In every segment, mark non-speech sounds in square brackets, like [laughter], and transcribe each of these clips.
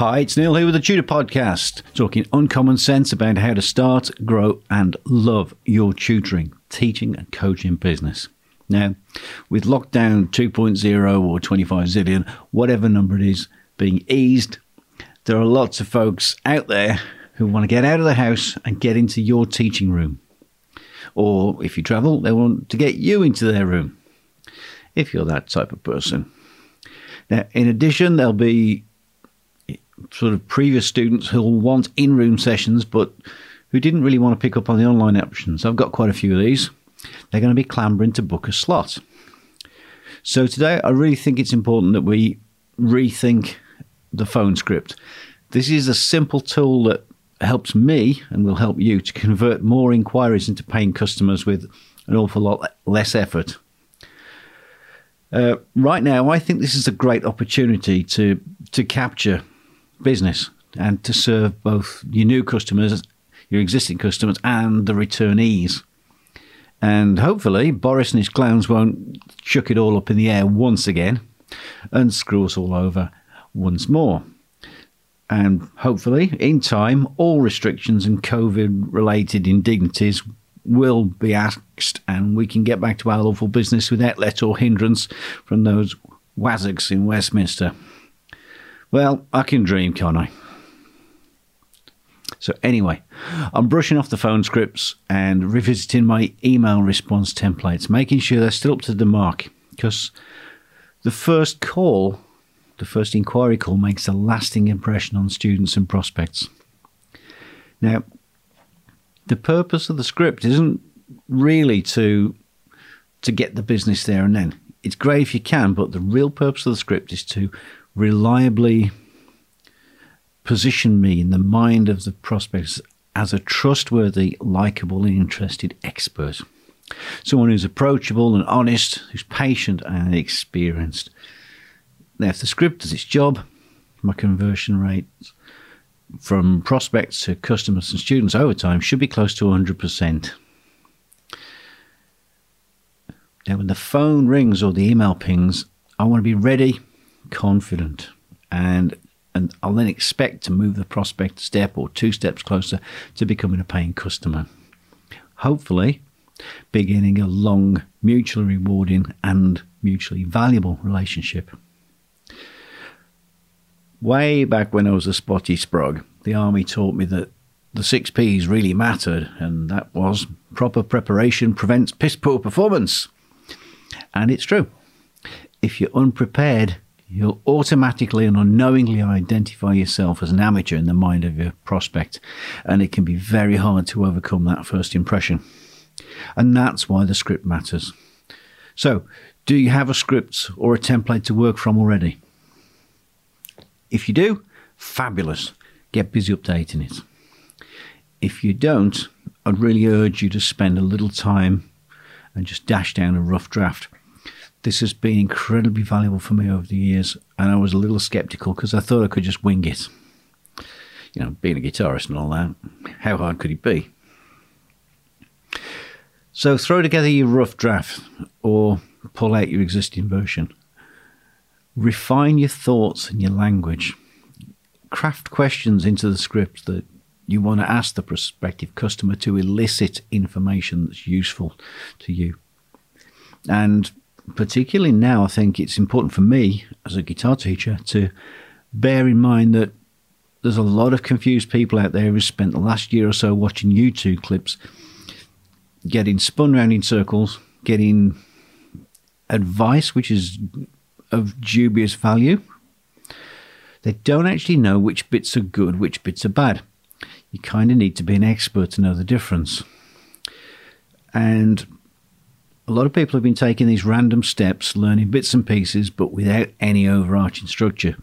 Hi, it's Neil here with the Tutor Podcast, talking uncommon sense about how to start, grow, and love your tutoring, teaching, and coaching business. Now, with lockdown 2.0 or 25 zillion, whatever number it is, being eased, there are lots of folks out there who want to get out of the house and get into your teaching room. Or if you travel, they want to get you into their room, if you're that type of person. Now, in addition, there'll be sort of previous students who'll want in room sessions, but who didn't really want to pick up on the online options. I've got quite a few of these. They're going to be clambering to book a slot. So today, I really think it's important that we rethink the phone script. This is a simple tool that helps me and will help you to convert more inquiries into paying customers with an awful lot less effort. Uh, right now, I think this is a great opportunity to to capture business and to serve both your new customers, your existing customers, and the returnees. And hopefully, Boris and his clowns won't chuck it all up in the air once again and screw us all over once more. And hopefully, in time, all restrictions and COVID related indignities will be axed and we can get back to our lawful business without let or hindrance from those wazzacks in Westminster. Well, I can dream, can't I? So, anyway, I'm brushing off the phone scripts and revisiting my email response templates, making sure they're still up to the mark because the first call, the first inquiry call, makes a lasting impression on students and prospects. Now, the purpose of the script isn't really to to get the business there and then. It's great if you can, but the real purpose of the script is to reliably position me in the mind of the prospects as a trustworthy, likable, and interested expert. Someone who's approachable and honest, who's patient and experienced. Now, if the script does its job, my conversion rates from prospects to customers and students over time should be close to 100%. Now, when the phone rings or the email pings, I want to be ready confident, and and I'll then expect to move the prospect a step or two steps closer to becoming a paying customer. Hopefully, beginning a long, mutually rewarding and mutually valuable relationship. Way back when I was a spotty sprog, the army taught me that the six P's really mattered, and that was proper preparation prevents piss poor performance. And it's true. If you're unprepared, you'll automatically and unknowingly identify yourself as an amateur in the mind of your prospect, and it can be very hard to overcome that first impression. And that's why the script matters. So, do you have a script or a template to work from already? If you do, fabulous. Get busy updating it. If you don't, I'd really urge you to spend a little time and just dash down a rough draft this has been incredibly valuable for me over the years, and I was a little skeptical because I thought I could just wing it. You know, being a guitarist and all that, how hard could it be? So throw together your rough draft or pull out your existing version. Refine your thoughts and your language. Craft questions into the script that you want to ask the prospective customer to elicit information that's useful to you. And particularly now, I think it's important for me as a guitar teacher to bear in mind that there's a lot of confused people out there who spent the last year or so watching YouTube clips, getting spun around in circles, getting advice which is of dubious value. They don't actually know which bits are good, which bits are bad. You kind of need to be an expert to know the difference. And a lot of people have been taking these random steps, learning bits and pieces, but without any overarching structure.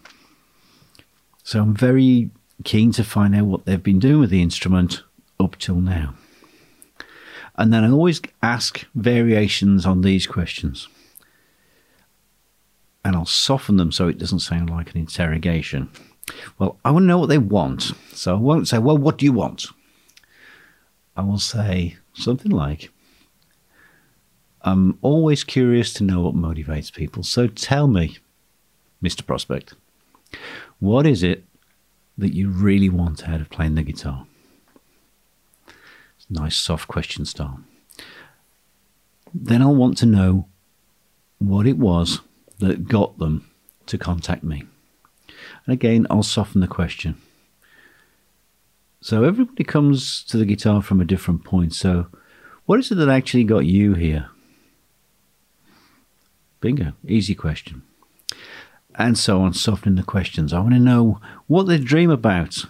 So I'm very keen to find out what they've been doing with the instrument up till now. And then I always ask variations on these questions. And I'll soften them so it doesn't sound like an interrogation. Well, I want to know what they want. So I won't say, Well, what do you want? I will say something like, I'm always curious to know what motivates people. So tell me, Mr. Prospect, what is it that you really want out of playing the guitar? Nice soft question style. Then I'll want to know what it was that got them to contact me. And again, I'll soften the question. So everybody comes to the guitar from a different point. So, what is it that actually got you here? Bingo, easy question. And so on, softening the questions. I want to know what they dream about,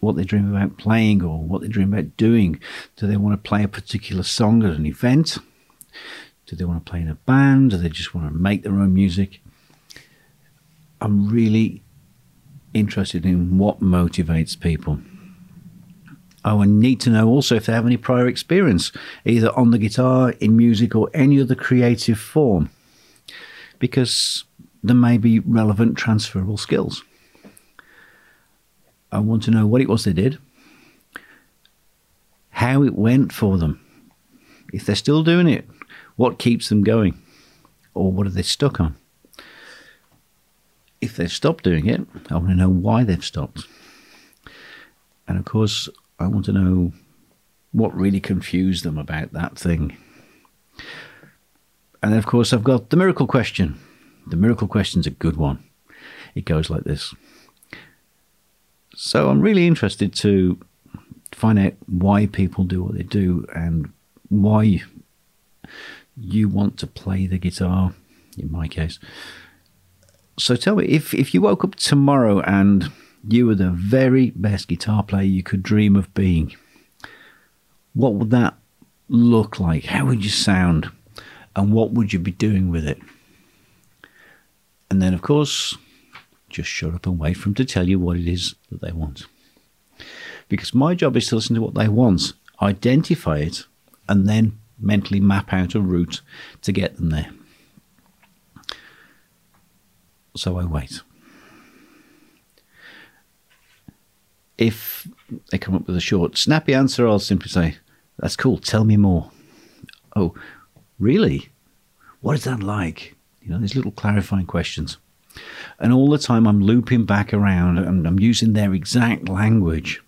what they dream about playing, or what they dream about doing. Do they want to play a particular song at an event? Do they want to play in a band? Do they just want to make their own music? I'm really interested in what motivates people. Oh, I and need to know also if they have any prior experience, either on the guitar, in music, or any other creative form, because there may be relevant transferable skills. I want to know what it was they did, how it went for them, if they're still doing it, what keeps them going, or what are they stuck on. If they've stopped doing it, I want to know why they've stopped. And of course, I want to know what really confused them about that thing. And of course, I've got the miracle question. The miracle question's a good one. It goes like this. So I'm really interested to find out why people do what they do and why you want to play the guitar, in my case. So tell me, if, if you woke up tomorrow and you were the very best guitar player you could dream of being, what would that look like? How would you sound? And what would you be doing with it? And then, of course, just shut up and wait for them to tell you what it is that they want. Because my job is to listen to what they want, identify it, and then mentally map out a route to get them there. So I wait. If they come up with a short, snappy answer, I'll simply say, That's cool, tell me more. Oh, really? What is that like? You know, these little clarifying questions. And all the time I'm looping back around and I'm using their exact language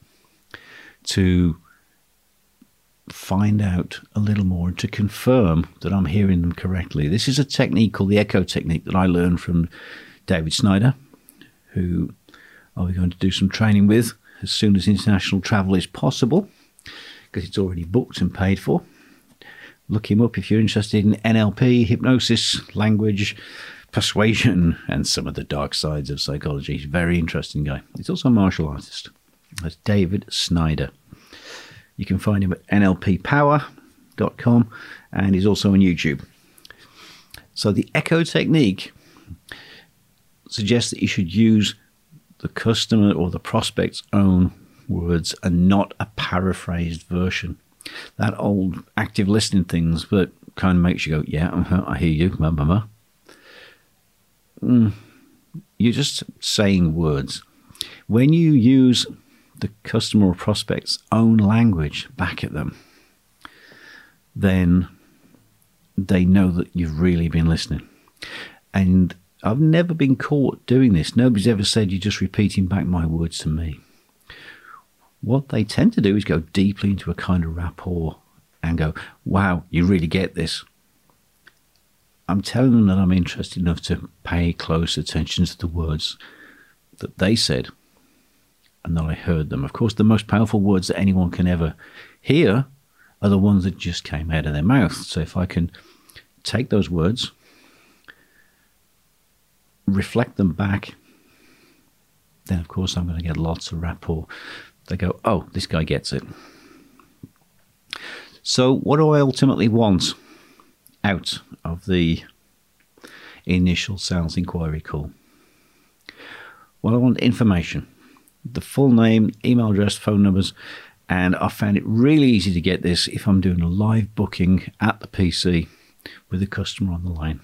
to find out a little more and to confirm that I'm hearing them correctly. This is a technique called the echo technique that I learned from David Snyder, who I'll be going to do some training with as soon as international travel is possible because it's already booked and paid for. Look him up if you're interested in NLP, hypnosis, language, persuasion, and some of the dark sides of psychology. He's a very interesting guy. He's also a martial artist. That's David Snyder. You can find him at nlppower.com and he's also on YouTube. So the echo technique suggests that you should use the customer or the prospect's own words and not a paraphrased version. That old active listening things that kind of makes you go, yeah, [laughs] I hear you, blah, blah. Mm, you're just saying words. When you use the customer or prospect's own language back at them, then they know that you've really been listening. And I've never been caught doing this. Nobody's ever said you're just repeating back my words to me. What they tend to do is go deeply into a kind of rapport and go, wow, you really get this. I'm telling them that I'm interested enough to pay close attention to the words that they said and that I heard them. Of course, the most powerful words that anyone can ever hear are the ones that just came out of their mouth. So if I can take those words, reflect them back, then of course I'm going to get lots of rapport. They go, oh, this guy gets it. So, what do I ultimately want out of the initial sales inquiry call? Well, I want information. the full name, email address, phone numbers, and I found it really easy to get this if I'm doing a live booking at the PC with a customer on the line.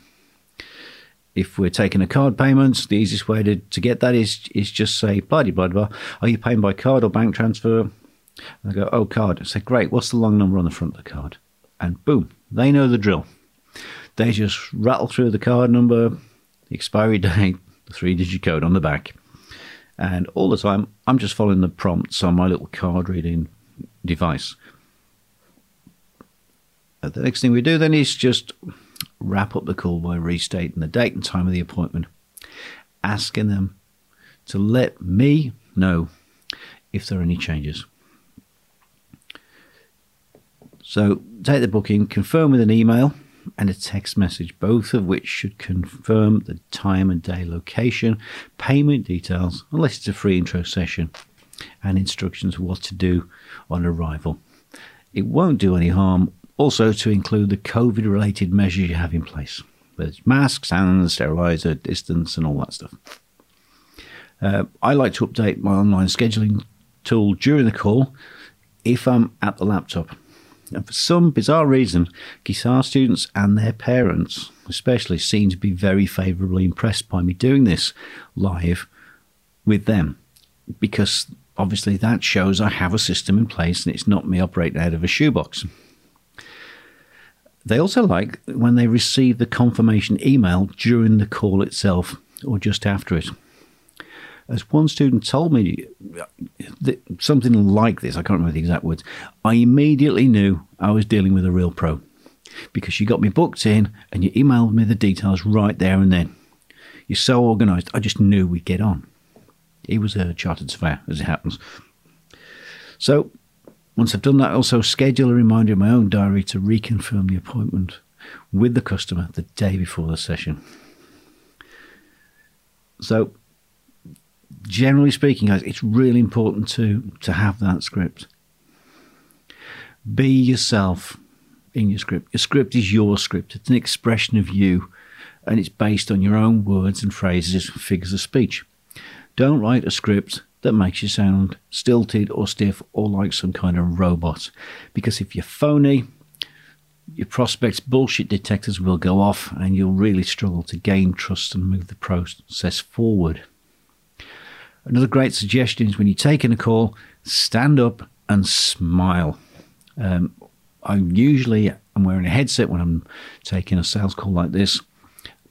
If we're taking a card payment, the easiest way to, to get that is is just say blah blah blah. Are you paying by card or bank transfer? And I go, oh card. I say, great. What's the long number on the front of the card? And boom, they know the drill. They just rattle through the card number, the expiry [laughs] date, the three digit code on the back. And all the time, I'm just following the prompts on my little card reading device. The next thing we do then is just wrap up the call by restating the date and time of the appointment, asking them to let me know if there are any changes. So take the booking, confirm with an email and a text message, both of which should confirm the time and day, location, payment details, unless it's a free intro session, and instructions what to do on arrival. It won't do any harm also to include the COVID related measures you have in place. There's masks, hands, sterilizer, distance, and all that stuff. Uh, I like to update my online scheduling tool during the call if I'm at the laptop. And for some bizarre reason, guitar students and their parents, especially, seem to be very favourably impressed by me doing this live with them because obviously that shows I have a system in place and it's not me operating out of a shoebox. They also like when they receive the confirmation email during the call itself or just after it. As one student told me something like this, I can't remember the exact words, I immediately knew I was dealing with a real pro because you got me booked in and you emailed me the details right there and then. You're so organised, I just knew we'd get on. He was a chartered surveyor, as it happens. So once I've done that, also schedule a reminder in my own diary to reconfirm the appointment with the customer the day before the session. So, generally speaking, guys, it's really important to to have that script. Be yourself in your script. Your script is your script. It's an expression of you, and it's based on your own words and phrases, figures of speech. Don't write a script that makes you sound stilted or stiff or like some kind of robot. Because if you're phony, your prospects' bullshit detectors will go off and you'll really struggle to gain trust and move the process forward. Another great suggestion is when you're taking a call, stand up and smile. Um, I usually I'm wearing a headset when I'm taking a sales call like this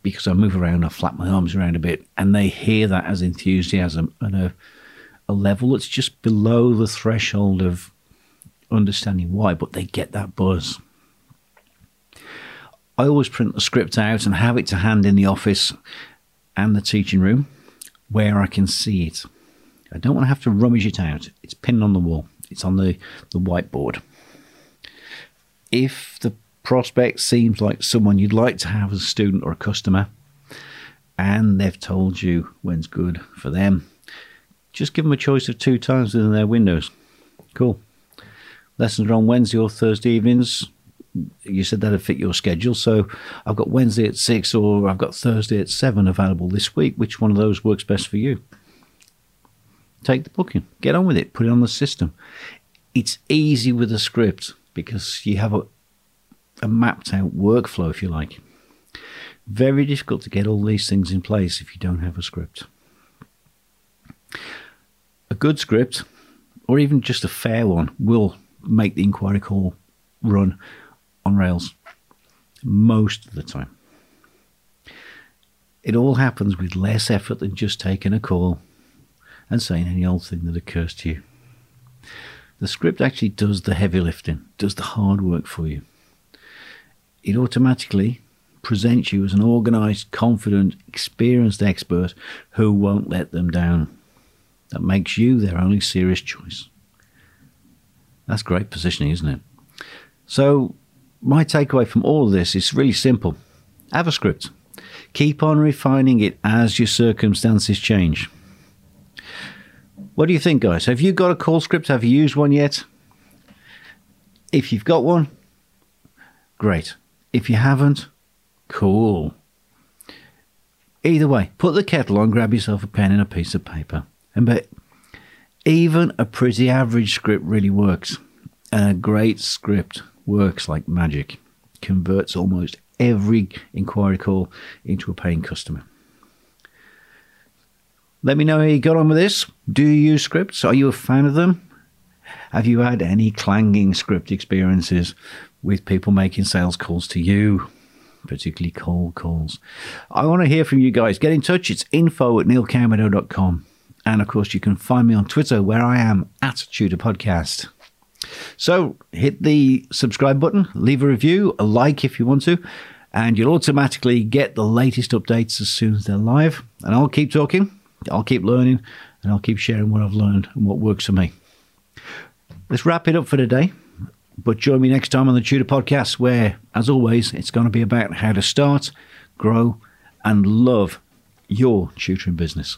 because I move around, I flap my arms around a bit, and they hear that as enthusiasm and a a level that's just below the threshold of understanding why, but they get that buzz. I always print the script out and have it to hand in the office and the teaching room where I can see it. I don't want to have to rummage it out. It's pinned on the wall, it's on the, the whiteboard. If the prospect seems like someone you'd like to have as a student or a customer, and they've told you when's good for them, just give them a choice of two times within their windows. Cool. Lessons are on Wednesday or Thursday evenings. You said that'd fit your schedule. So I've got Wednesday at six or I've got Thursday at seven available this week. Which one of those works best for you? Take the booking. Get on with it. Put it on the system. It's easy with a script because you have a, a mapped out workflow, if you like. Very difficult to get all these things in place if you don't have a script good script, or even just a fair one, will make the inquiry call run on rails most of the time. It all happens with less effort than just taking a call and saying any old thing that occurs to you. The script actually does the heavy lifting, does the hard work for you. It automatically presents you as an organized, confident, experienced expert who won't let them down that makes you their only serious choice. That's great positioning, isn't it? So, my takeaway from all of this is really simple have a script. Keep on refining it as your circumstances change. What do you think, guys? Have you got a call script? Have you used one yet? If you've got one, great. If you haven't, cool. Either way, put the kettle on, grab yourself a pen and a piece of paper. And but Even a pretty average script really works. And a great script works like magic, converts almost every inquiry call into a paying customer. Let me know how you got on with this. Do you use scripts? Are you a fan of them? Have you had any clanging script experiences with people making sales calls to you, particularly cold calls? I want to hear from you guys. Get in touch. It's info at neilcamino.com. And of course, you can find me on Twitter where I am at Tutor Podcast. So hit the subscribe button, leave a review, a like if you want to, and you'll automatically get the latest updates as soon as they're live. And I'll keep talking, I'll keep learning, and I'll keep sharing what I've learned and what works for me. Let's wrap it up for today. But join me next time on the Tutor Podcast, where, as always, it's going to be about how to start, grow, and love your tutoring business.